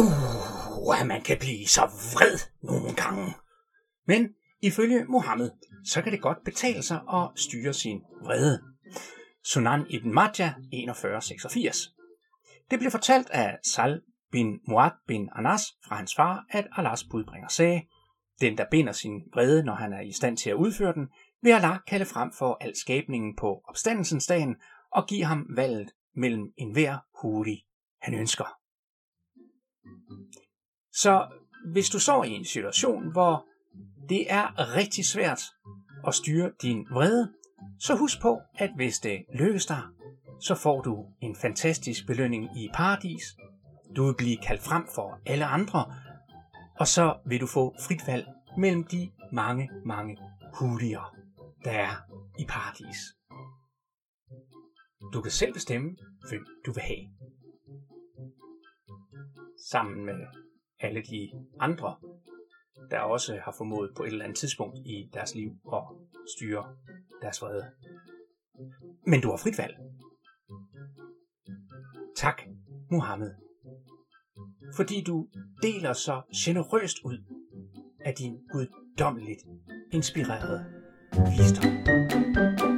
Uh, man kan blive så vred nogle gange. Men ifølge Mohammed, så kan det godt betale sig at styre sin vrede. Sunan ibn Majah 4186. Det blev fortalt af Sal bin Muad bin Anas fra hans far, at Allahs budbringer sagde, den der binder sin vrede, når han er i stand til at udføre den, vil Allah kalde frem for al skabningen på opstandelsens dagen og give ham valget mellem enhver huri, han ønsker. Så hvis du står i en situation, hvor det er rigtig svært at styre din vrede, så husk på, at hvis det lykkes dig, så får du en fantastisk belønning i paradis. Du vil blive kaldt frem for alle andre, og så vil du få frit valg mellem de mange, mange hulier, der er i paradis. Du kan selv bestemme, hvem du vil have. Sammen med alle de andre, der også har formået på et eller andet tidspunkt i deres liv at styre deres vrede. Men du har frit valg. Tak, Muhammed, fordi du deler så generøst ud af din guddommeligt inspirerede visdom.